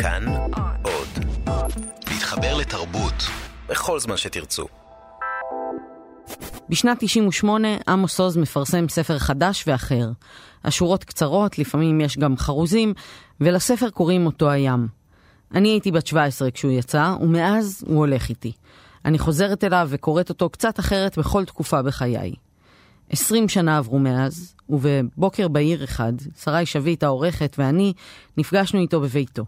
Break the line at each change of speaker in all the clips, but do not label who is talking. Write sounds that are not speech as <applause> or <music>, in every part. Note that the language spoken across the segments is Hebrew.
כאן עוד. להתחבר לתרבות בכל זמן שתרצו.
בשנת 98 עמוס עוז מפרסם ספר חדש ואחר. השורות קצרות, לפעמים יש גם חרוזים, ולספר קוראים אותו הים. אני הייתי בת 17 כשהוא יצא, ומאז הוא הולך איתי. אני חוזרת אליו וקוראת אותו קצת אחרת בכל תקופה בחיי. עשרים שנה עברו מאז, ובבוקר בהיר אחד, שרי שביט העורכת ואני נפגשנו איתו בביתו.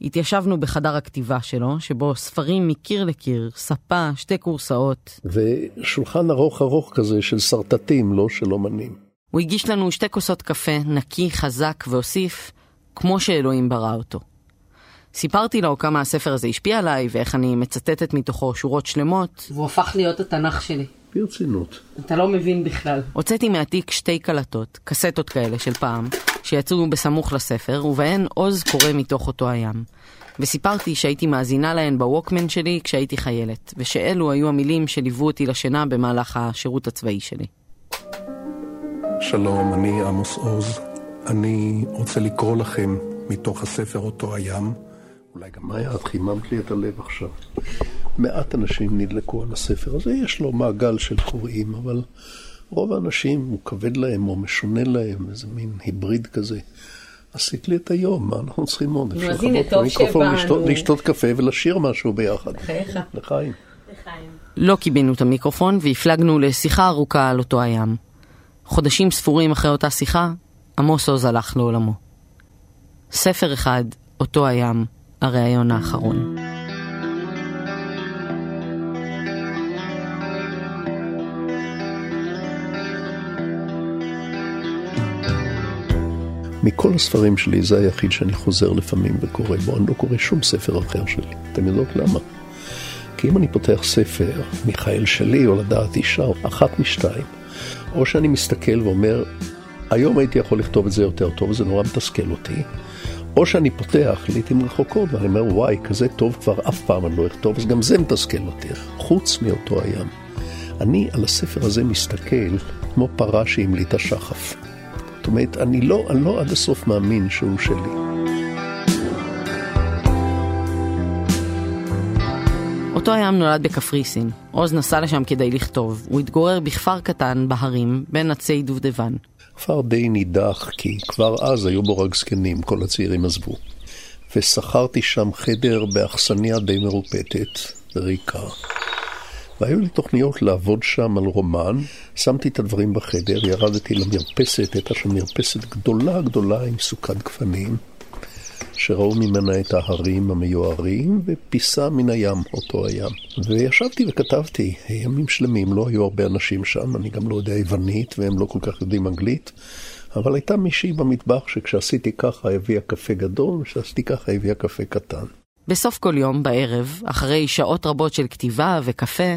התיישבנו בחדר הכתיבה שלו, שבו ספרים מקיר לקיר, ספה, שתי כורסאות.
ושולחן ארוך ארוך כזה של שרטטים, לא של אומנים.
הוא הגיש לנו שתי כוסות קפה, נקי, חזק, והוסיף, כמו שאלוהים ברא אותו. סיפרתי לו כמה הספר הזה השפיע עליי, ואיך אני מצטטת מתוכו שורות שלמות. והוא הפך להיות התנ"ך שלי.
ברצינות.
אתה לא מבין בכלל. הוצאתי מהתיק שתי קלטות, קסטות כאלה של פעם, שיצאו בסמוך לספר, ובהן עוז קורא מתוך אותו הים. וסיפרתי שהייתי מאזינה להן בווקמן שלי כשהייתי חיילת, ושאלו היו המילים שליוו אותי לשינה במהלך השירות הצבאי שלי.
שלום, אני עמוס עוז. אני רוצה לקרוא לכם מתוך הספר אותו הים. אולי גם... מאיה, את חיממת לי את הלב עכשיו. מעט אנשים נדלקו על הספר הזה, יש לו מעגל של קוראים, אבל רוב האנשים הוא כבד להם או משונה להם, איזה מין היבריד כזה. עשית לי את היום, מה אנחנו צריכים עוד?
הנה, טוב שבאנו.
לשתות קפה ולשיר משהו ביחד.
לחייך.
לחיים.
לא קיבינו את המיקרופון והפלגנו לשיחה ארוכה על אותו הים. חודשים ספורים אחרי אותה שיחה, עמוס עוז הלך לעולמו. ספר אחד, אותו הים, הראיון האחרון.
מכל הספרים שלי זה היחיד שאני חוזר לפעמים וקורא בו, אני לא קורא שום ספר אחר שלי. אתם יודעות למה? כי אם אני פותח ספר, מיכאל שלי או לדעת אישה, אחת משתיים, או שאני מסתכל ואומר, היום הייתי יכול לכתוב את זה יותר טוב, זה נורא מתסכל אותי, או שאני פותח לעיתים רחוקות ואני אומר, וואי, כזה טוב כבר אף פעם אני לא אכתוב, אז גם זה מתסכל אותי, חוץ מאותו הים. אני על הספר הזה מסתכל כמו פרה שהמליטה שחף. זאת אומרת, אני לא, אני לא עד הסוף מאמין שהוא שלי.
אותו הים נולד בקפריסין. עוז נסע לשם כדי לכתוב. הוא התגורר בכפר קטן בהרים בין עצי דובדבן.
כפר די נידח, כי כבר אז היו בו רק זקנים, כל הצעירים עזבו. ושכרתי שם חדר באכסניה די מרופטת וריקה. והיו לי תוכניות לעבוד שם על רומן, שמתי את הדברים בחדר, ירדתי למרפסת, הייתה שם מרפסת גדולה גדולה עם סוכת גפנים, שראו ממנה את ההרים המיוערים, ופיסה מן הים, אותו הים. וישבתי וכתבתי, ימים שלמים, לא היו הרבה אנשים שם, אני גם לא יודע יוונית, והם לא כל כך יודעים אנגלית. אבל הייתה מישהי במטבח שכשעשיתי ככה הביאה קפה גדול, וכשעשיתי ככה הביאה קפה קטן.
בסוף כל יום, בערב, אחרי שעות רבות של כתיבה וקפה,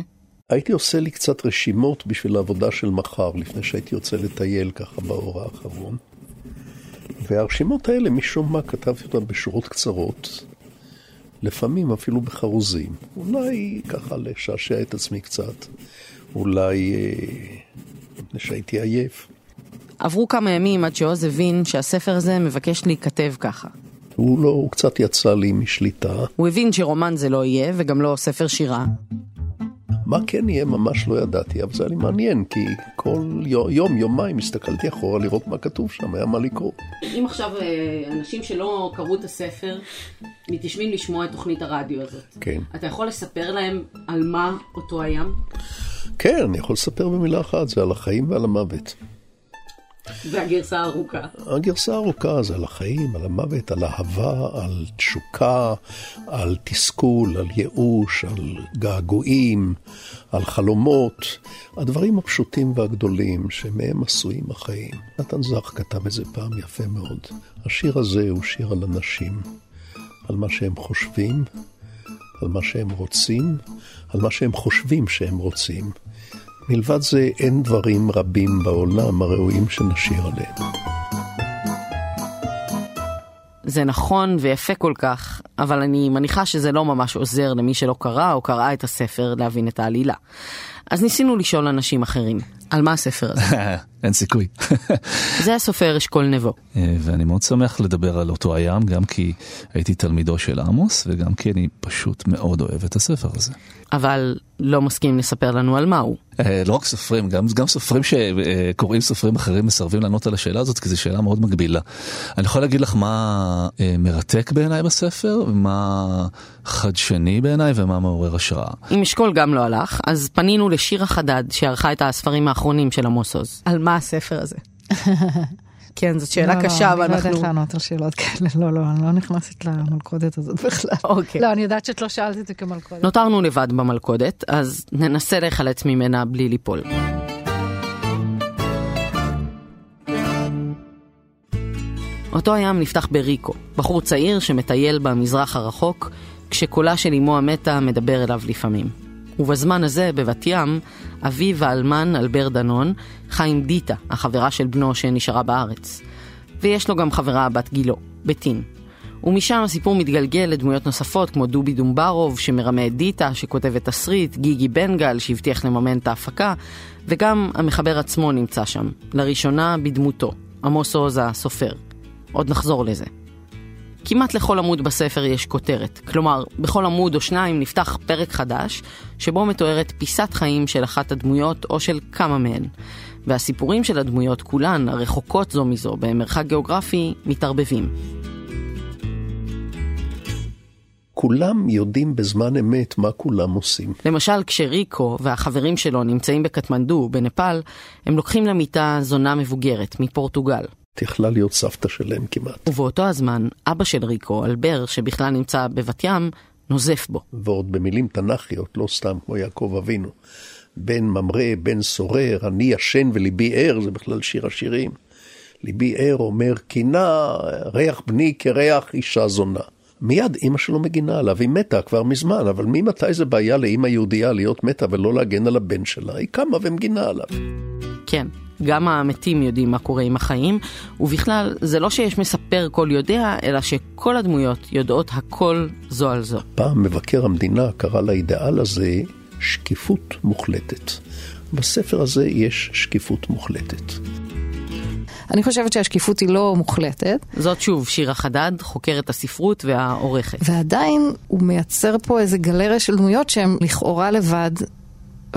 הייתי עושה לי קצת רשימות בשביל העבודה של מחר, לפני שהייתי יוצא לטייל ככה באור האחרון. והרשימות האלה, משום מה, כתבתי אותן בשורות קצרות, לפעמים אפילו בחרוזים. אולי ככה לשעשע את עצמי קצת, אולי אה, מפני שהייתי עייף.
עברו כמה ימים עד שעוז הבין שהספר הזה מבקש להיכתב ככה.
הוא לא, הוא קצת יצא לי משליטה.
הוא הבין שרומן זה לא יהיה, וגם לא ספר שירה.
מה כן יהיה ממש לא ידעתי, אבל זה היה לי מעניין, כי כל יום, יומיים הסתכלתי אחורה לראות מה כתוב שם, היה מה לקרוא.
אם עכשיו אה, אנשים שלא קראו את הספר מתיישבים לשמוע את תוכנית הרדיו הזאת,
כן.
אתה יכול לספר להם על מה אותו הים?
כן, אני יכול לספר במילה אחת, זה על החיים ועל המוות.
והגרסה הארוכה.
הגרסה הארוכה זה על החיים, על המוות, על אהבה, על תשוקה, על תסכול, על ייאוש, על געגועים, על חלומות, הדברים הפשוטים והגדולים שמהם עשויים החיים. נתן זך כתב את זה פעם יפה מאוד. השיר הזה הוא שיר על אנשים, על מה שהם חושבים, על מה שהם רוצים, על מה שהם חושבים שהם רוצים. מלבד זה אין דברים רבים בעולם הראויים שנשיר עליהם.
זה נכון ויפה כל כך, אבל אני מניחה שזה לא ממש עוזר למי שלא קרא או קראה את הספר להבין את העלילה. אז ניסינו לשאול אנשים אחרים, על מה הספר הזה? <laughs>
אין סיכוי.
זה הסופר אשכול נבו.
אה, ואני מאוד שמח לדבר על אותו הים, גם כי הייתי תלמידו של עמוס, וגם כי אני פשוט מאוד אוהב את הספר הזה.
אבל לא מסכים לספר לנו על מה הוא.
אה, לא רק סופרים, גם, גם סופרים שקוראים סופרים אחרים מסרבים לענות על השאלה הזאת, כי זו שאלה מאוד מגבילה. אני יכול להגיד לך מה אה, מרתק בעיניי בספר, ומה חדשני בעיניי, ומה מעורר השראה.
אם אשכול גם לא הלך, אז פנינו לשירה חדד, שערכה את הספרים האחרונים של עמוס עוז. על מה הספר הזה? <laughs> כן, זאת שאלה
לא,
קשה,
לא,
ואנחנו...
אני לא יודעת לענות על שאלות כאלה, לא, לא, אני לא נכנסת למלכודת הזאת בכלל.
אוקיי.
לא, אני יודעת שאת לא שאלת את זה כמלכודת.
נותרנו לבד במלכודת, אז ננסה להיחלץ ממנה בלי ליפול. אותו הים נפתח בריקו, בחור צעיר שמטייל במזרח הרחוק, כשקולה של אמו המתה מדבר אליו לפעמים. ובזמן הזה, בבת ים, אביו האלמן, אלבר דנון, חי עם דיטה, החברה של בנו שנשארה בארץ. ויש לו גם חברה בת גילו, בטין. ומשם הסיפור מתגלגל לדמויות נוספות כמו דובי דומברוב שמרמה את דיטה, שכותבת תסריט, גיגי בנגל שהבטיח לממן את ההפקה, וגם המחבר עצמו נמצא שם, לראשונה בדמותו, עמוס עוז הסופר. עוד נחזור לזה. כמעט לכל עמוד בספר יש כותרת, כלומר, בכל עמוד או שניים נפתח פרק חדש, שבו מתוארת פיסת חיים של אחת הדמויות או של כמה מהן. והסיפורים של הדמויות כולן, הרחוקות זו מזו במרחק גיאוגרפי, מתערבבים.
כולם יודעים בזמן אמת מה כולם עושים.
למשל, כשריקו והחברים שלו נמצאים בקטמנדו, בנפאל, הם לוקחים למיטה זונה מבוגרת מפורטוגל.
יכלה להיות סבתא שלהם כמעט.
ובאותו הזמן, אבא של ריקו, אלבר, שבכלל נמצא בבת ים, נוזף בו.
ועוד במילים תנ"כיות, לא סתם כמו יעקב אבינו. בן ממרא, בן סורר, אני ישן וליבי ער, זה בכלל שיר השירים. ליבי ער אומר, קינה, ריח בני כריח אישה זונה. מיד אימא שלו מגינה עליו, היא מתה כבר מזמן, אבל ממתי זה בעיה לאימא יהודייה להיות מתה ולא להגן על הבן שלה? היא קמה ומגינה עליו.
כן, גם המתים יודעים מה קורה עם החיים, ובכלל, זה לא שיש מספר כל יודע, אלא שכל הדמויות יודעות הכל זו על זו.
פעם מבקר המדינה קרא לאידאל הזה שקיפות מוחלטת. בספר הזה יש שקיפות מוחלטת.
אני חושבת שהשקיפות היא לא מוחלטת.
זאת שוב שירה חדד, חוקרת הספרות והעורכת.
ועדיין הוא מייצר פה איזה גלריה של דמויות שהן לכאורה לבד,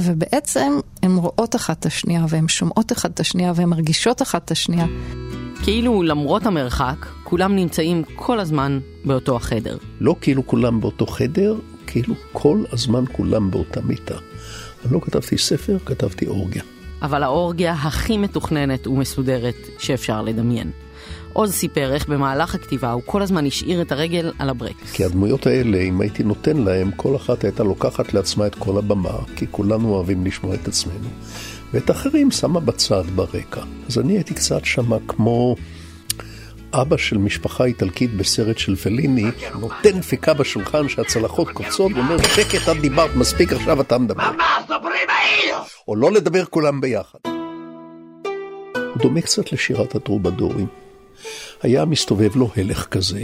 ובעצם הן רואות אחת את השנייה, והן שומעות אחת את השנייה, והן מרגישות אחת את השנייה.
כאילו למרות המרחק, כולם נמצאים כל הזמן באותו החדר.
לא כאילו כולם באותו חדר, כאילו כל הזמן כולם באותה מיטה. אני לא כתבתי ספר, כתבתי אורגיה.
אבל האורגיה הכי מתוכננת ומסודרת שאפשר לדמיין. עוז סיפר איך במהלך הכתיבה הוא כל הזמן השאיר את הרגל על הברקס.
כי הדמויות האלה, אם הייתי נותן להם, כל אחת הייתה לוקחת לעצמה את כל הבמה, כי כולנו אוהבים לשמוע את עצמנו, ואת אחרים שמה בצד ברקע. אז אני הייתי קצת שמה כמו אבא של משפחה איטלקית בסרט של פליני, נותן דפיקה בשולחן שהצלחות קוצות, ואומר, שקט, את דיברת, מספיק, עכשיו אתה מדבר. או לא לדבר כולם ביחד. הוא דומה קצת לשירת הטרובדורים. היה מסתובב לו הלך כזה,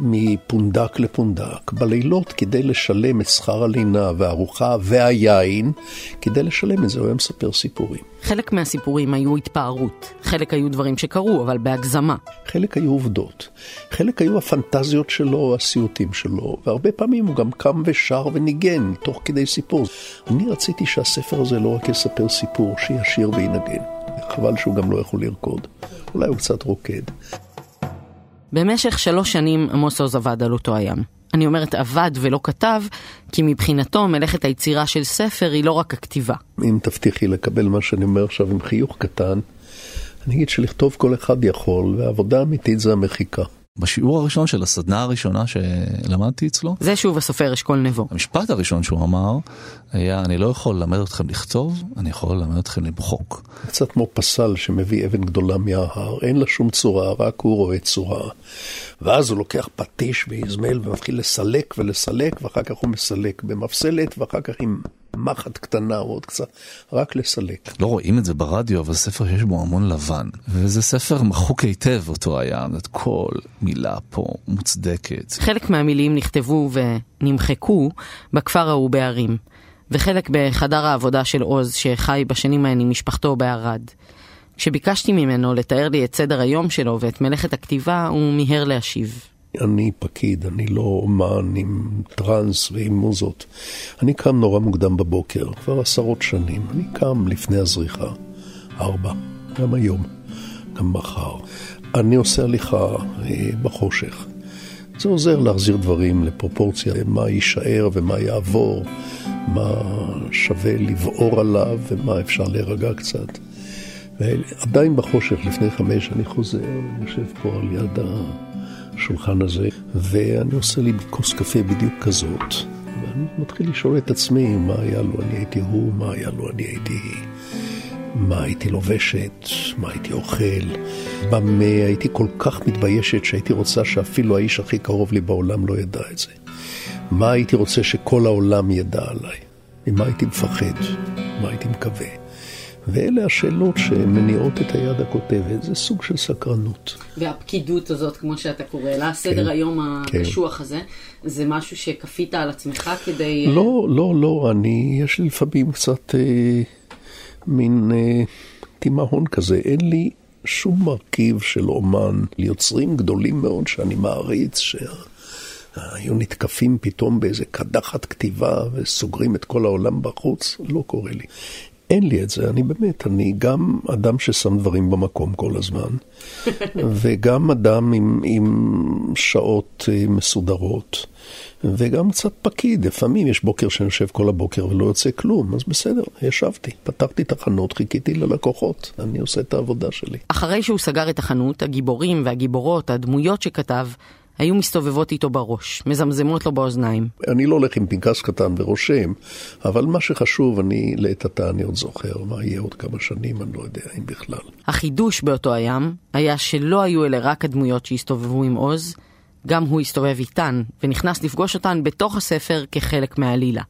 מפונדק לפונדק, בלילות כדי לשלם את שכר הלינה והארוחה והיין, כדי לשלם את זה הוא היה מספר סיפורים.
חלק מהסיפורים היו התפארות, חלק היו דברים שקרו, אבל בהגזמה.
חלק היו עובדות, חלק היו הפנטזיות שלו, הסיוטים שלו, והרבה פעמים הוא גם קם ושר וניגן תוך כדי סיפור. אני רציתי שהספר הזה לא רק יספר סיפור, שישיר וינגן. חבל שהוא גם לא יכול לרקוד. אולי הוא קצת רוקד.
במשך שלוש שנים עמוס עוז עבד על אותו הים. אני אומרת עבד ולא כתב, כי מבחינתו מלאכת היצירה של ספר היא לא רק הכתיבה.
אם תבטיחי לקבל מה שאני אומר עכשיו עם חיוך קטן, אני אגיד שלכתוב כל אחד יכול, והעבודה האמיתית זה המחיקה.
בשיעור הראשון של הסדנה הראשונה שלמדתי אצלו.
זה שוב הסופר אשכול נבו.
המשפט הראשון שהוא אמר היה, אני לא יכול ללמד אתכם לכתוב, אני יכול ללמד אתכם למחוק.
קצת כמו פסל שמביא אבן גדולה מההר, אין לה שום צורה, רק הוא רואה צורה. ואז הוא לוקח פטיש ואיזמל ומתחיל לסלק ולסלק, ואחר כך הוא מסלק במפסלת, ואחר כך עם מחט קטנה או עוד קצת, רק לסלק.
לא רואים את זה ברדיו, אבל ספר שיש בו המון לבן. וזה ספר מחוק היטב אותו היה, את כל מילה פה מוצדקת.
חלק מהמילים נכתבו ונמחקו בכפר ההוא בערים. וחלק בחדר העבודה של עוז, שחי בשנים ההן עם משפחתו בערד. כשביקשתי ממנו לתאר לי את סדר היום שלו ואת מלאכת הכתיבה, הוא מיהר להשיב.
אני פקיד, אני לא אומן עם טראנס ועם מוזות. אני קם נורא מוקדם בבוקר, כבר עשרות שנים. אני קם לפני הזריחה, ארבע, גם היום, גם מחר. אני עושה הליכה אה, בחושך. זה עוזר להחזיר דברים לפרופורציה, מה יישאר ומה יעבור, מה שווה לבעור עליו ומה אפשר להירגע קצת. ועדיין בחושך, לפני חמש, אני חוזר, יושב פה על יד השולחן הזה, ואני עושה לי כוס קפה בדיוק כזאת. ואני מתחיל לשאול את עצמי מה היה לו, אני הייתי הוא, מה היה לו, אני הייתי היא. מה הייתי לובשת, מה הייתי אוכל, במה הייתי כל כך מתביישת שהייתי רוצה שאפילו האיש הכי קרוב לי בעולם לא ידע את זה. מה הייתי רוצה שכל העולם ידע עליי, ממה הייתי מפחד, מה הייתי מקווה. ואלה השאלות שמניעות את היד הכותבת, זה סוג של סקרנות.
והפקידות הזאת, כמו שאתה קורא לה, סדר כן, היום כן. הקשוח כן. הזה, זה משהו שכפית על עצמך כדי...
לא, לא, לא, אני, יש לי לפעמים קצת אה, מין אה, תימהון כזה, אין לי שום מרכיב של אומן, ליוצרים גדולים מאוד שאני מעריץ, שהיו נתקפים פתאום באיזה קדחת כתיבה וסוגרים את כל העולם בחוץ, לא קורה לי. אין לי את זה, אני באמת, אני גם אדם ששם דברים במקום כל הזמן, <laughs> וגם אדם עם, עם שעות אה, מסודרות, וגם קצת פקיד. לפעמים יש בוקר שאני יושב כל הבוקר ולא יוצא כלום, אז בסדר, ישבתי, פתחתי את החנות, חיכיתי ללקוחות, אני עושה את העבודה שלי.
אחרי שהוא סגר את החנות, הגיבורים והגיבורות, הדמויות שכתב, היו מסתובבות איתו בראש, מזמזמות לו באוזניים.
אני לא הולך עם פנקס קטן ורושם, אבל מה שחשוב, אני לעת עתה אני עוד זוכר, מה יהיה עוד כמה שנים, אני לא יודע אם בכלל.
החידוש באותו הים היה שלא היו אלה רק הדמויות שהסתובבו עם עוז, גם הוא הסתובב איתן, ונכנס לפגוש אותן בתוך הספר כחלק מהעלילה.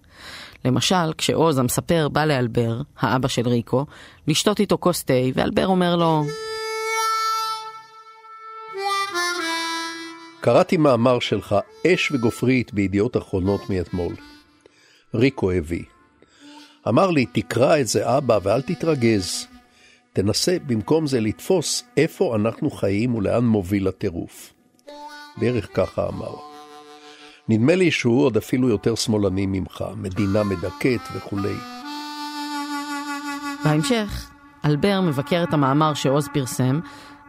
למשל, כשעוז המספר בא לאלבר, האבא של ריקו, לשתות איתו כוס תה, ואלבר אומר לו...
קראתי מאמר שלך, אש וגופרית, בידיעות אחרונות מאתמול. ריקו הביא. אמר לי, תקרא את זה אבא ואל תתרגז. תנסה במקום זה לתפוס איפה אנחנו חיים ולאן מוביל הטירוף. בערך ככה אמר. נדמה לי שהוא עוד אפילו יותר שמאלני ממך, מדינה מדכאת וכולי.
בהמשך, אלבר מבקר את המאמר שעוז פרסם,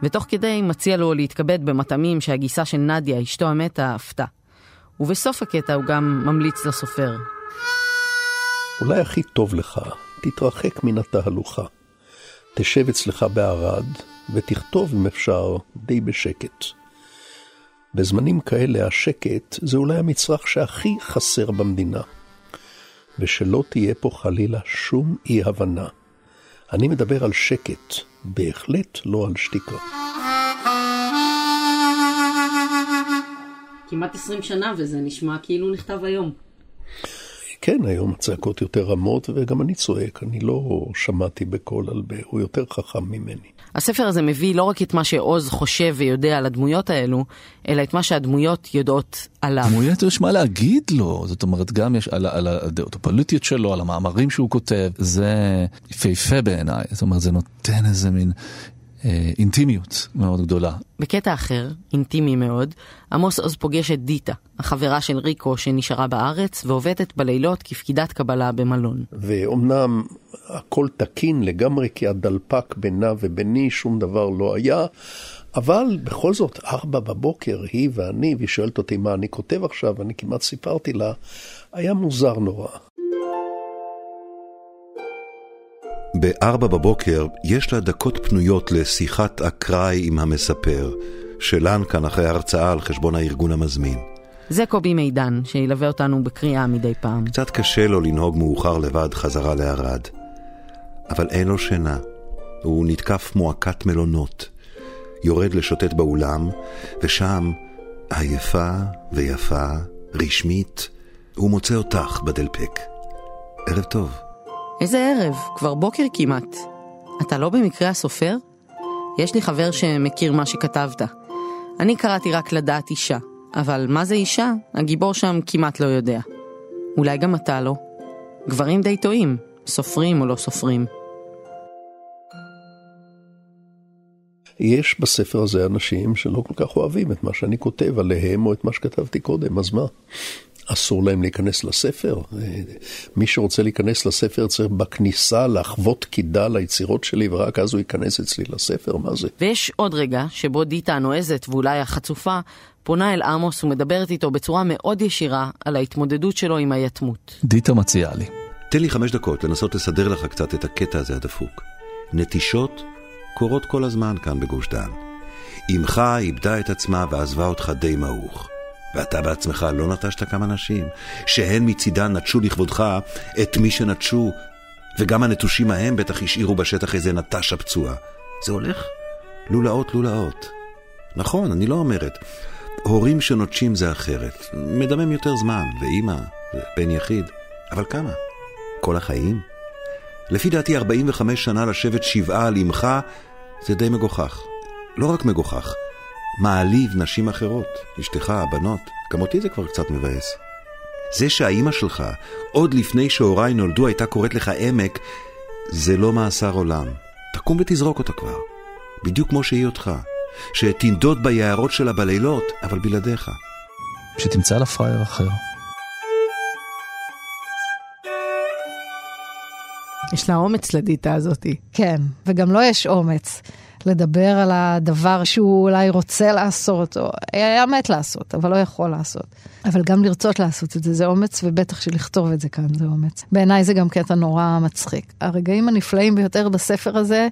ותוך כדי מציע לו להתכבד במטעמים שהגיסה של נדיה, אשתו המתה, עפתה. ובסוף הקטע הוא גם ממליץ לסופר.
אולי הכי טוב לך, תתרחק מן התהלוכה. תשב אצלך בערד, ותכתוב אם אפשר די בשקט. בזמנים כאלה השקט זה אולי המצרך שהכי חסר במדינה. ושלא תהיה פה חלילה שום אי-הבנה. אני מדבר על שקט, בהחלט לא על שתיקה.
כמעט 20 שנה וזה נשמע כאילו נכתב היום.
כן, היום הצעקות יותר רמות, וגם אני צועק, אני לא שמעתי בקול על ב... הוא יותר חכם ממני.
הספר הזה מביא לא רק את מה שעוז חושב ויודע על הדמויות האלו, אלא את מה שהדמויות יודעות עליו.
דמויות יש מה להגיד לו, זאת אומרת גם יש על, על הדעות הפוליטיות שלו, על המאמרים שהוא כותב, זה יפהפה בעיניי, זאת אומרת זה נותן איזה מין אינטימיות מאוד גדולה.
בקטע אחר, אינטימי מאוד, עמוס עוז פוגש את דיטה, החברה של ריקו שנשארה בארץ ועובדת בלילות כפקידת קבלה במלון.
ואומנם הכל תקין לגמרי כי הדלפק בינה וביני שום דבר לא היה, אבל בכל זאת, ארבע בבוקר, היא ואני, והיא שואלת אותי מה אני כותב עכשיו, אני כמעט סיפרתי לה, היה מוזר נורא.
בארבע בבוקר יש לה דקות פנויות לשיחת אקראי עם המספר, שלן כאן אחרי הרצאה על חשבון הארגון המזמין.
זה קובי מידן, שילווה אותנו בקריאה מדי פעם.
קצת קשה לו לנהוג מאוחר לבד חזרה לערד. אבל אין לו שינה. הוא נתקף מועקת מלונות. יורד לשוטט באולם, ושם, עייפה ויפה, רשמית, הוא מוצא אותך בדלפק. ערב טוב.
איזה ערב? כבר בוקר כמעט. אתה לא במקרה הסופר? יש לי חבר שמכיר מה שכתבת. אני קראתי רק לדעת אישה, אבל מה זה אישה? הגיבור שם כמעט לא יודע. אולי גם אתה לא. גברים די טועים, סופרים או לא סופרים.
יש בספר הזה אנשים שלא כל כך אוהבים את מה שאני כותב עליהם או את מה שכתבתי קודם, אז מה? אסור להם להיכנס לספר? מי שרוצה להיכנס לספר צריך בכניסה לחוות קידה ליצירות שלי ורק אז הוא ייכנס אצלי לספר? מה זה?
ויש עוד רגע שבו דיטה הנועזת ואולי החצופה פונה אל עמוס ומדברת איתו בצורה מאוד ישירה על ההתמודדות שלו עם היתמות.
דיטה מציעה לי.
תן לי חמש דקות לנסות לסדר לך קצת את הקטע הזה הדפוק. נטישות קורות כל הזמן כאן בגוש דן. אמך איבדה את עצמה ועזבה אותך די מעוך. ואתה בעצמך לא נטשת כמה נשים, שהן מצידן נטשו לכבודך את מי שנטשו, וגם הנטושים ההם בטח השאירו בשטח איזה נטשה פצועה. זה הולך לולאות לולאות. נכון, אני לא אומרת. הורים שנוטשים זה אחרת. מדמם יותר זמן, ואימא, בן יחיד. אבל כמה? כל החיים? לפי דעתי 45 שנה לשבת שבעה על אמך זה די מגוחך. לא רק מגוחך, מעליב נשים אחרות, אשתך, הבנות, גם אותי זה כבר קצת מבאס. זה שהאימא שלך, עוד לפני שהוריי נולדו, הייתה קוראת לך עמק, זה לא מאסר עולם. תקום ותזרוק אותה כבר. בדיוק כמו שהיא אותך. שתנדוד ביערות שלה בלילות, אבל בלעדיך.
שתמצא לה פראייר אחר.
יש לה אומץ לדיטה הזאתי.
כן, וגם לו לא יש אומץ. לדבר על הדבר שהוא אולי רוצה לעשות, או היה מת לעשות, אבל לא יכול לעשות. אבל גם לרצות לעשות את זה, זה אומץ, ובטח שלכתוב את זה כאן זה אומץ. בעיניי זה גם קטע נורא מצחיק. הרגעים הנפלאים ביותר בספר הזה,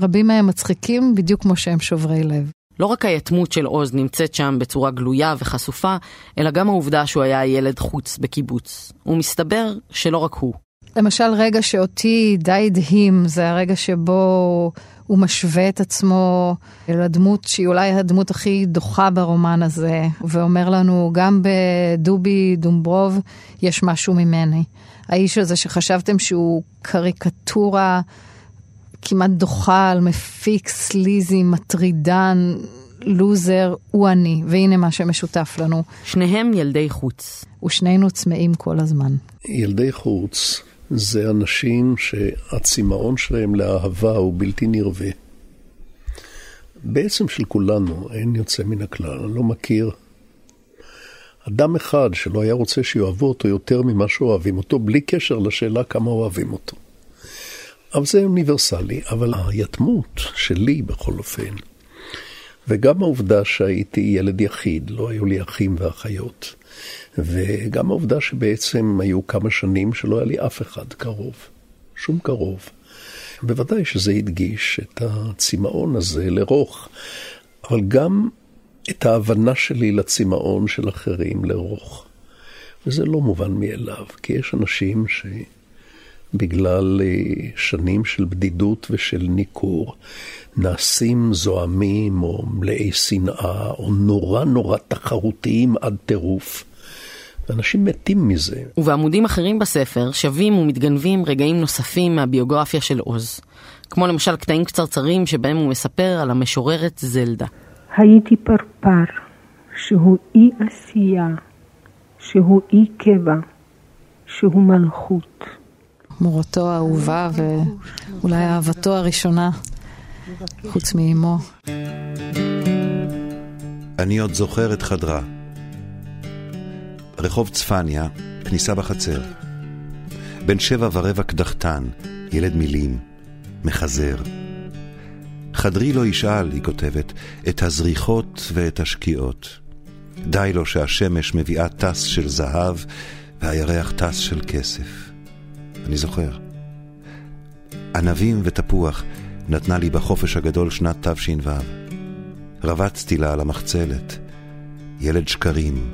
רבים מהם מצחיקים בדיוק כמו שהם שוברי לב.
לא רק היתמות של עוז נמצאת שם בצורה גלויה וחשופה, אלא גם העובדה שהוא היה ילד חוץ בקיבוץ. ומסתבר שלא רק הוא.
למשל, רגע שאותי די הדהים, זה הרגע שבו הוא משווה את עצמו לדמות שהיא אולי הדמות הכי דוחה ברומן הזה, ואומר לנו, גם בדובי דומברוב יש משהו ממני. האיש הזה שחשבתם שהוא קריקטורה כמעט דוחה על מפיק, סליזי, מטרידן, לוזר, הוא אני, והנה מה שמשותף לנו.
שניהם ילדי חוץ.
ושנינו צמאים כל הזמן.
ילדי חוץ זה אנשים שהצמאון שלהם לאהבה הוא בלתי נרווה. בעצם של כולנו, אין יוצא מן הכלל, אני לא מכיר אדם אחד שלא היה רוצה שיאהבו אותו יותר ממה שאוהבים אותו, בלי קשר לשאלה כמה אוהבים אותו. אבל זה אוניברסלי, אבל היתמות שלי בכל אופן, וגם העובדה שהייתי ילד יחיד, לא היו לי אחים ואחיות, וגם העובדה שבעצם היו כמה שנים שלא היה לי אף אחד קרוב, שום קרוב. בוודאי שזה הדגיש את הצמאון הזה לרוך, אבל גם את ההבנה שלי לצמאון של אחרים לרוך. וזה לא מובן מאליו, כי יש אנשים שבגלל אה, שנים של בדידות ושל ניכור, נעשים זועמים או מלאי שנאה, או נורא נורא תחרותיים עד טירוף. ואנשים מתים מזה.
ובעמודים אחרים בספר שבים ומתגנבים רגעים נוספים מהביוגרפיה של עוז. כמו למשל קטעים קצרצרים שבהם הוא מספר על המשוררת זלדה.
הייתי פרפר, שהוא אי עשייה, שהוא אי קבע, שהוא מלכות.
מורתו האהובה ואולי אהבתו הראשונה, חוץ מאימו.
אני עוד זוכר את חדרה. רחוב צפניה, כניסה בחצר. בן שבע ורבע קדחתן, ילד מילים, מחזר. חדרי לא ישאל, היא כותבת, את הזריחות ואת השקיעות. די לו שהשמש מביאה טס של זהב והירח טס של כסף. אני זוכר. ענבים ותפוח נתנה לי בחופש הגדול שנת תש"ו. רבצתי לה על המחצלת. ילד שקרים,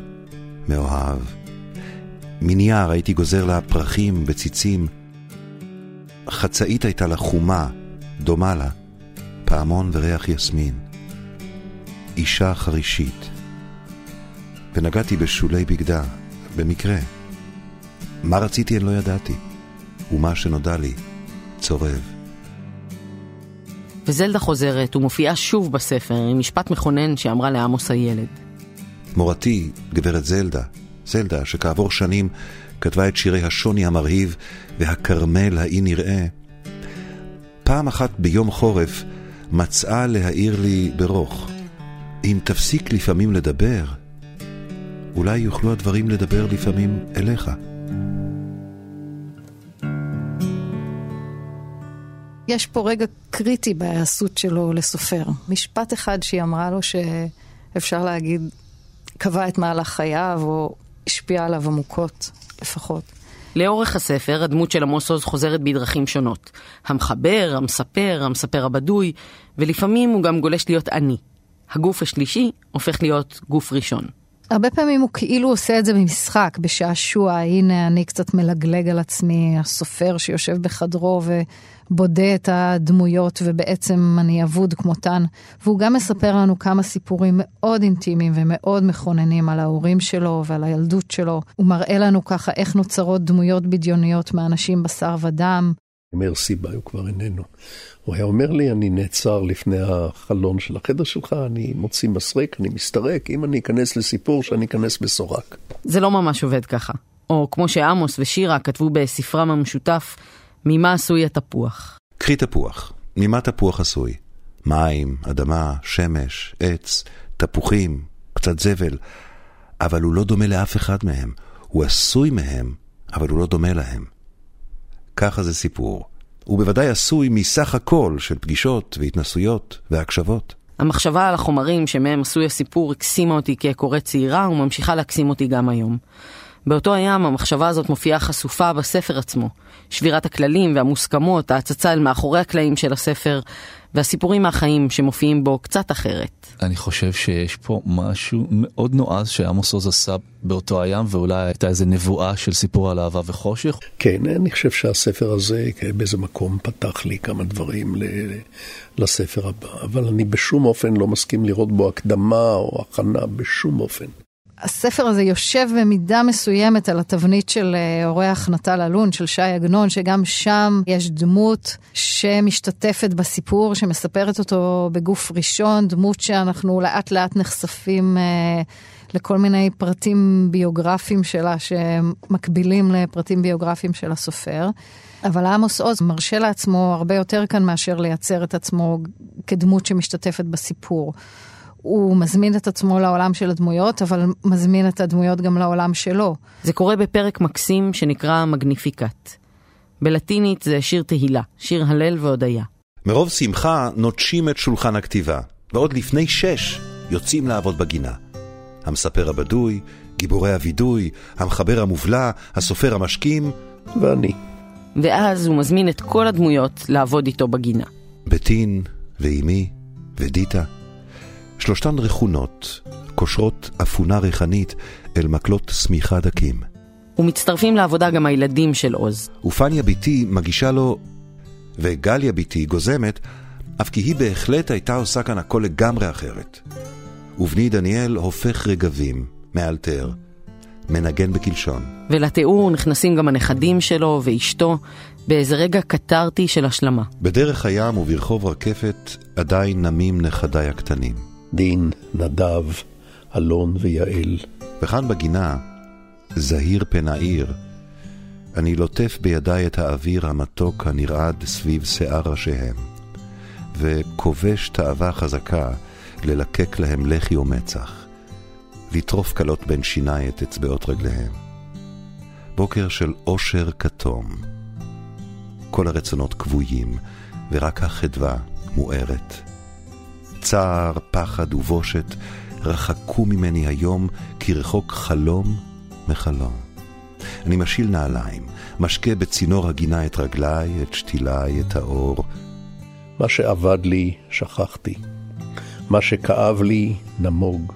מאוהב. מנייר הייתי גוזר לה פרחים בציצים. חצאית הייתה לה חומה, דומה לה, פעמון וריח יסמין. אישה חרישית. ונגעתי בשולי בגדה, במקרה. מה רציתי אני לא ידעתי, ומה שנודע לי, צורב.
וזלדה חוזרת ומופיעה שוב בספר עם משפט מכונן שאמרה לעמוס הילד.
מורתי, גברת זלדה, זלדה, שכעבור שנים כתבה את שירי השוני המרהיב והכרמל האי נראה, פעם אחת ביום חורף מצאה להעיר לי ברוך, אם תפסיק לפעמים לדבר, אולי יוכלו הדברים לדבר לפעמים אליך.
יש פה רגע קריטי בהיעשות שלו לסופר. משפט אחד שהיא אמרה לו שאפשר להגיד, קבע את מהלך חייו, או השפיע עליו עמוקות, לפחות.
לאורך הספר, הדמות של עמוס עוז חוזרת בדרכים שונות. המחבר, המספר, המספר הבדוי, ולפעמים הוא גם גולש להיות אני. הגוף השלישי הופך להיות גוף ראשון.
הרבה פעמים הוא כאילו עושה את זה במשחק, בשעשוע, הנה אני קצת מלגלג על עצמי, הסופר שיושב בחדרו ובודה את הדמויות ובעצם אני אבוד כמותן. והוא גם מספר לנו כמה סיפורים מאוד אינטימיים ומאוד מכוננים על ההורים שלו ועל הילדות שלו. הוא מראה לנו ככה איך נוצרות דמויות בדיוניות מאנשים בשר ודם.
אומר סיבה, הוא כבר איננו. הוא היה אומר לי, אני נעצר לפני החלון של החדר שלך, אני מוציא מסרק, אני מסתרק, אם אני אכנס לסיפור, שאני אכנס בסורק.
זה לא ממש עובד ככה. או כמו שעמוס ושירה כתבו בספרם המשותף, ממה עשוי התפוח.
קחי תפוח. ממה תפוח עשוי? מים, אדמה, שמש, עץ, תפוחים, קצת זבל. אבל הוא לא דומה לאף אחד מהם. הוא עשוי מהם, אבל הוא לא דומה להם. ככה זה סיפור. הוא בוודאי עשוי מסך הכל של פגישות והתנסויות והקשבות.
המחשבה על החומרים שמהם עשוי הסיפור הקסימה אותי כקורא צעירה וממשיכה להקסים אותי גם היום. באותו הים המחשבה הזאת מופיעה חשופה בספר עצמו. שבירת הכללים והמוסכמות, ההצצה אל מאחורי הקלעים של הספר, והסיפורים מהחיים שמופיעים בו קצת אחרת.
אני חושב שיש פה משהו מאוד נועז שעמוס עוז עשה באותו הים, ואולי הייתה איזו נבואה של סיפור על אהבה וחושך.
כן, אני חושב שהספר הזה באיזה מקום פתח לי כמה דברים לספר הבא, אבל אני בשום אופן לא מסכים לראות בו הקדמה או הכנה, בשום אופן.
הספר הזה יושב במידה מסוימת על התבנית של אה, אורח נטל אלון, של שי עגנון, שגם שם יש דמות שמשתתפת בסיפור, שמספרת אותו בגוף ראשון, דמות שאנחנו לאט לאט נחשפים אה, לכל מיני פרטים ביוגרפיים שלה, שמקבילים לפרטים ביוגרפיים של הסופר. אבל עמוס עוז מרשה לעצמו הרבה יותר כאן מאשר לייצר את עצמו כדמות שמשתתפת בסיפור. הוא מזמין את עצמו לעולם של הדמויות, אבל מזמין את הדמויות גם לעולם שלו.
זה קורה בפרק מקסים שנקרא מגניפיקט. בלטינית זה שיר תהילה, שיר הלל והודיה.
מרוב שמחה נוטשים את שולחן הכתיבה, ועוד לפני שש יוצאים לעבוד בגינה. המספר הבדוי, גיבורי הווידוי, המחבר המובלע, הסופר המשכים,
ואני.
ואז הוא מזמין את כל הדמויות לעבוד איתו בגינה.
בטין, ואימי, ודיטה. שלושתן רכונות, קושרות אפונה ריחנית אל מקלות שמיכה דקים.
ומצטרפים לעבודה גם הילדים של עוז.
ופניה בתי מגישה לו, וגליה בתי גוזמת, אף כי היא בהחלט הייתה עושה כאן הכל לגמרי אחרת. ובני דניאל הופך רגבים, מאלתר, מנגן בקלשון.
ולתיאור נכנסים גם הנכדים שלו ואשתו, באיזה רגע קטרתי של השלמה.
בדרך הים וברחוב רקפת עדיין נמים נכדיי הקטנים.
דין, נדב, אלון ויעל.
וכאן בגינה, זהיר פן העיר, אני לוטף בידיי את האוויר המתוק הנרעד סביב שיער ראשיהם, וכובש תאווה חזקה ללקק להם לחי ומצח, לטרוף כלות בין שיניי את אצבעות רגליהם. בוקר של אושר כתום. כל הרצונות כבויים, ורק החדווה מוארת. צער, פחד ובושת רחקו ממני היום כרחוק חלום מחלום. אני משיל נעליים, משקה בצינור הגינה את רגליי, את שתיליי, את האור.
מה שאבד לי, שכחתי. מה שכאב לי, נמוג.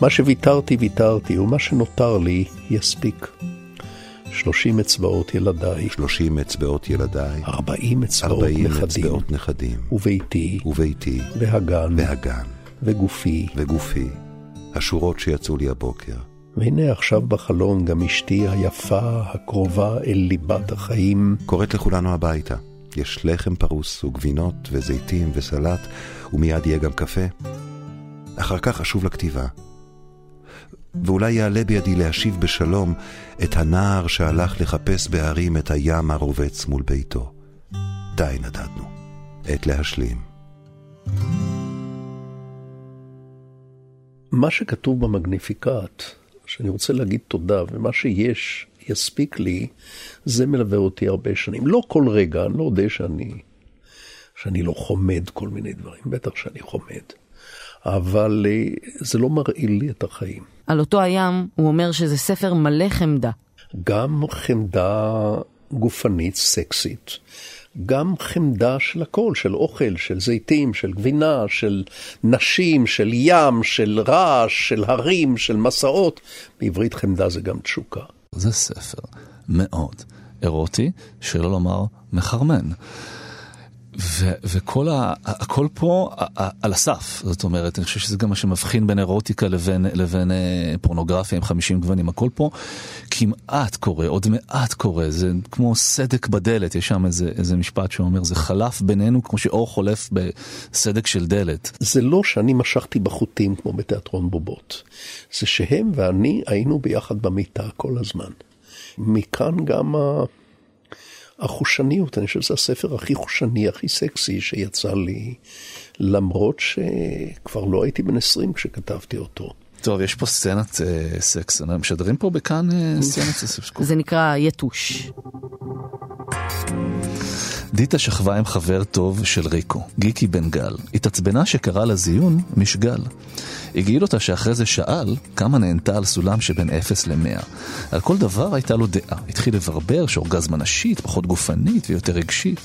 מה שוויתרתי, ויתרתי, ומה שנותר לי, יספיק. שלושים אצבעות ילדיי.
שלושים אצבעות ילדיי.
ארבעים אצבעות
ארבעים
נכדים.
אצבעות נכדים.
וביתי.
וביתי.
והגן.
והגן.
וגופי.
וגופי. השורות שיצאו לי הבוקר.
והנה עכשיו בחלון גם אשתי היפה, הקרובה אל ליבת החיים.
קוראת לכולנו הביתה. יש לחם פרוס וגבינות וזיתים וסלט, ומיד יהיה גם קפה. אחר כך אשוב לכתיבה. ואולי יעלה בידי להשיב בשלום את הנער שהלך לחפש בהרים את הים הרובץ מול ביתו. די נדדנו, עת להשלים.
מה שכתוב במגניפיקט, שאני רוצה להגיד תודה, ומה שיש יספיק לי, זה מלווה אותי הרבה שנים. לא כל רגע, אני לא יודע שאני, שאני לא חומד כל מיני דברים, בטח שאני חומד. אבל אה, זה לא מרעיל לי את החיים.
על אותו הים הוא אומר שזה ספר מלא חמדה.
גם חמדה גופנית, סקסית, גם חמדה של הכל, של אוכל, של זיתים, של גבינה, של נשים, של ים, של רעש, של הרים, של מסעות. בעברית חמדה זה גם תשוקה.
זה ספר מאוד אירוטי, שלא לומר מחרמן. וכל ה... הכל פה על הסף, זאת אומרת, אני חושב שזה גם מה שמבחין בין אירוטיקה לבין, לבין אה, פורנוגרפיה עם 50 גוונים, הכל פה כמעט קורה, עוד מעט קורה, זה כמו סדק בדלת, יש שם איזה, איזה משפט שאומר, זה חלף בינינו כמו שאור חולף בסדק של דלת.
זה לא שאני משכתי בחוטים כמו בתיאטרון בובות, זה שהם ואני היינו ביחד במיטה כל הזמן. מכאן גם ה... החושניות, אני חושב שזה הספר הכי חושני, הכי סקסי שיצא לי, למרות שכבר לא הייתי בן 20 כשכתבתי אותו.
טוב, יש פה סצנת אה, סקס, משדרים פה בכאן אה, סצנת סקס.
זה נקרא יתוש.
דיטה שכבה עם חבר טוב של ריקו, גיקי בן גל. התעצבנה שקרא לזיון משגל. הגעיל אותה שאחרי זה שאל כמה נהנתה על סולם שבין 0 ל-100. על כל דבר הייתה לו דעה. התחיל לברבר שאורגזמה נשית, פחות גופנית ויותר רגשית.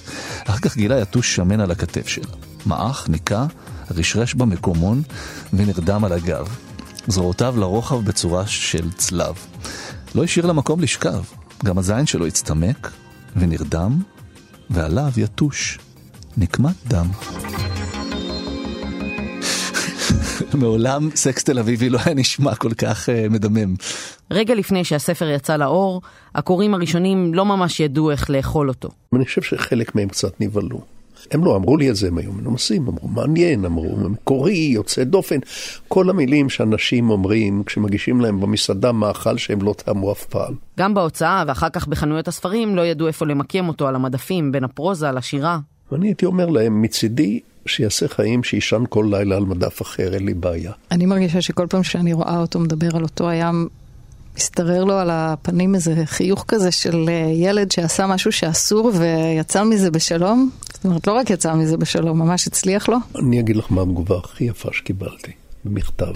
אחר כך גילה יתוש שמן על הכתף שלה. מעך, ניקה, רשרש במקומון ונרדם על הגב. זרועותיו לרוחב בצורה של צלב. לא השאיר לה מקום לשכב. גם הזין שלו הצטמק ונרדם, ועליו יתוש נקמת דם. מעולם סקס תל אביבי לא היה נשמע כל כך uh, מדמם.
רגע לפני שהספר יצא לאור, הקוראים הראשונים לא ממש ידעו איך לאכול אותו.
אני חושב שחלק מהם קצת נבהלו. הם לא אמרו לי את זה, הם היו מנומסים, אמרו מעניין, אמרו מקורי, יוצא דופן. כל המילים שאנשים אומרים כשמגישים להם במסעדה מאכל שהם לא טעמו אף פעם.
גם בהוצאה ואחר כך בחנויות הספרים לא ידעו איפה למקם אותו על המדפים בין הפרוזה לשירה.
ואני הייתי אומר להם, מצידי, שיעשה חיים, שישן כל לילה על מדף אחר, אין לי בעיה.
אני מרגישה שכל פעם שאני רואה אותו מדבר על אותו הים, משתרר לו על הפנים איזה חיוך כזה של אה, ילד שעשה משהו שאסור ויצא מזה בשלום. זאת אומרת, לא רק יצא מזה בשלום, ממש הצליח לו.
אני אגיד לך מה התגובה הכי יפה שקיבלתי, במכתב.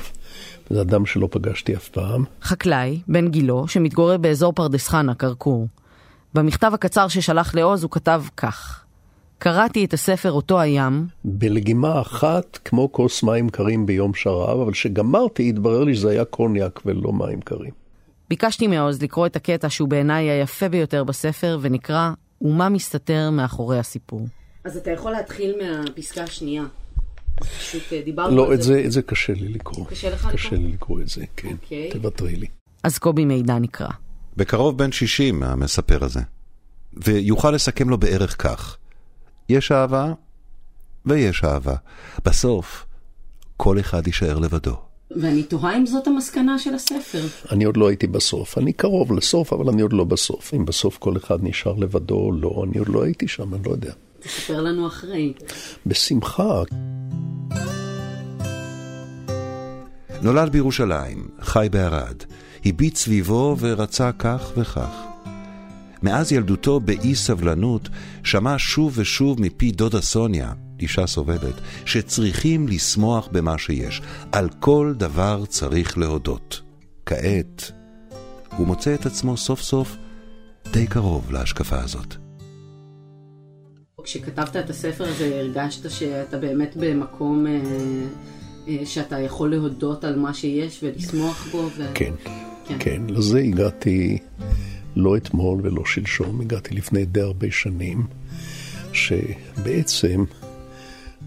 זה אדם שלא פגשתי אף פעם.
חקלאי, בן גילו, שמתגורר באזור פרדס חנה, כרכור. במכתב הקצר ששלח לעוז הוא כתב כך: קראתי את הספר אותו הים.
בלגימה אחת, כמו כוס מים קרים ביום שרב, אבל כשגמרתי, התברר לי שזה היה קוניאק ולא מים קרים.
ביקשתי מעוז לקרוא את הקטע שהוא בעיניי היפה ביותר בספר, ונקרא "ומה מסתתר מאחורי הסיפור". אז אתה יכול להתחיל מהפסקה השנייה. פשוט אה, דיברנו
לא,
על
את זה, את זה קשה לי לקרוא.
קשה לך לקרוא?
קשה לי לקרוא את זה, כן.
אוקיי.
תוותרי לי.
אז קובי מידע נקרא.
בקרוב בן 60 המספר הזה, ויוכל לסכם לו בערך כך: יש אהבה ויש אהבה. בסוף, כל אחד יישאר לבדו.
ואני תוהה אם זאת המסקנה של הספר.
אני עוד לא הייתי בסוף. אני קרוב לסוף, אבל אני עוד לא בסוף. אם בסוף כל אחד נשאר לבדו או לא, אני עוד לא הייתי שם, אני לא יודע.
תספר לנו אחרי.
בשמחה.
נולד בירושלים, חי בערד, הביט סביבו ורצה כך וכך. מאז ילדותו באי סבלנות, שמע שוב ושוב מפי דודה סוניה, אישה סובלת, שצריכים לשמוח במה שיש. על כל דבר צריך להודות. כעת, הוא מוצא את עצמו סוף סוף די קרוב להשקפה הזאת.
כשכתבת את הספר הזה, הרגשת שאתה באמת במקום אה, אה, שאתה יכול להודות על מה שיש ולשמוח בו? ו...
כן,
כן.
כן. לזה הגעתי לא אתמול ולא שלשום, הגעתי לפני די הרבה שנים, שבעצם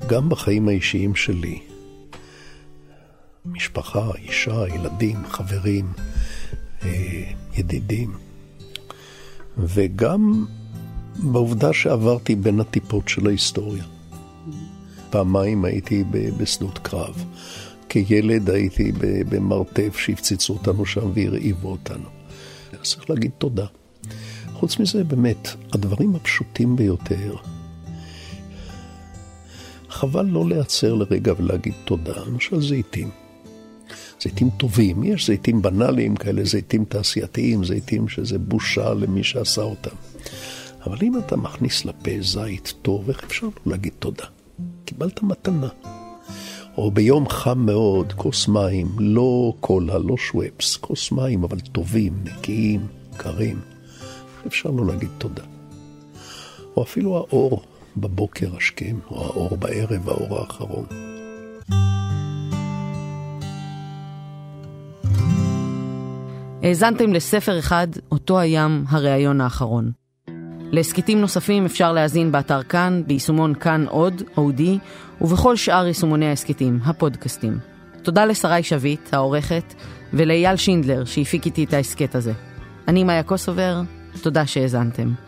גם בחיים האישיים שלי, משפחה, אישה, ילדים, חברים, אה, ידידים, וגם בעובדה שעברתי בין הטיפות של ההיסטוריה. פעמיים הייתי בשדות קרב. כילד הייתי במרתף שהפציצו אותנו שם והרעיבו אותנו. צריך להגיד תודה. חוץ מזה, באמת, הדברים הפשוטים ביותר, חבל לא להיעצר לרגע ולהגיד תודה. למשל זיתים. זיתים טובים, יש זיתים בנאליים כאלה, זיתים תעשייתיים, זיתים שזה בושה למי שעשה אותם. אבל אם אתה מכניס לפה זית טוב, איך אפשר לא להגיד תודה? קיבלת מתנה. או ביום חם מאוד, כוס מים, לא קולה, לא שוואפס, כוס מים, אבל טובים, נקיים, קרים. אפשר לא להגיד תודה. או אפילו האור בבוקר השכם, או האור בערב, האור האחרון.
האזנתם לספר אחד, אותו הים, הראיון האחרון. להסכתים נוספים אפשר להאזין באתר כאן, ביישומון כאן עוד, אודי, ובכל שאר יישומוני ההסכתים, הפודקאסטים. תודה לשרי שביט, העורכת, ולאייל שינדלר, שהפיק איתי את ההסכת הזה. אני מאיה קוסובר, תודה שהאזנתם.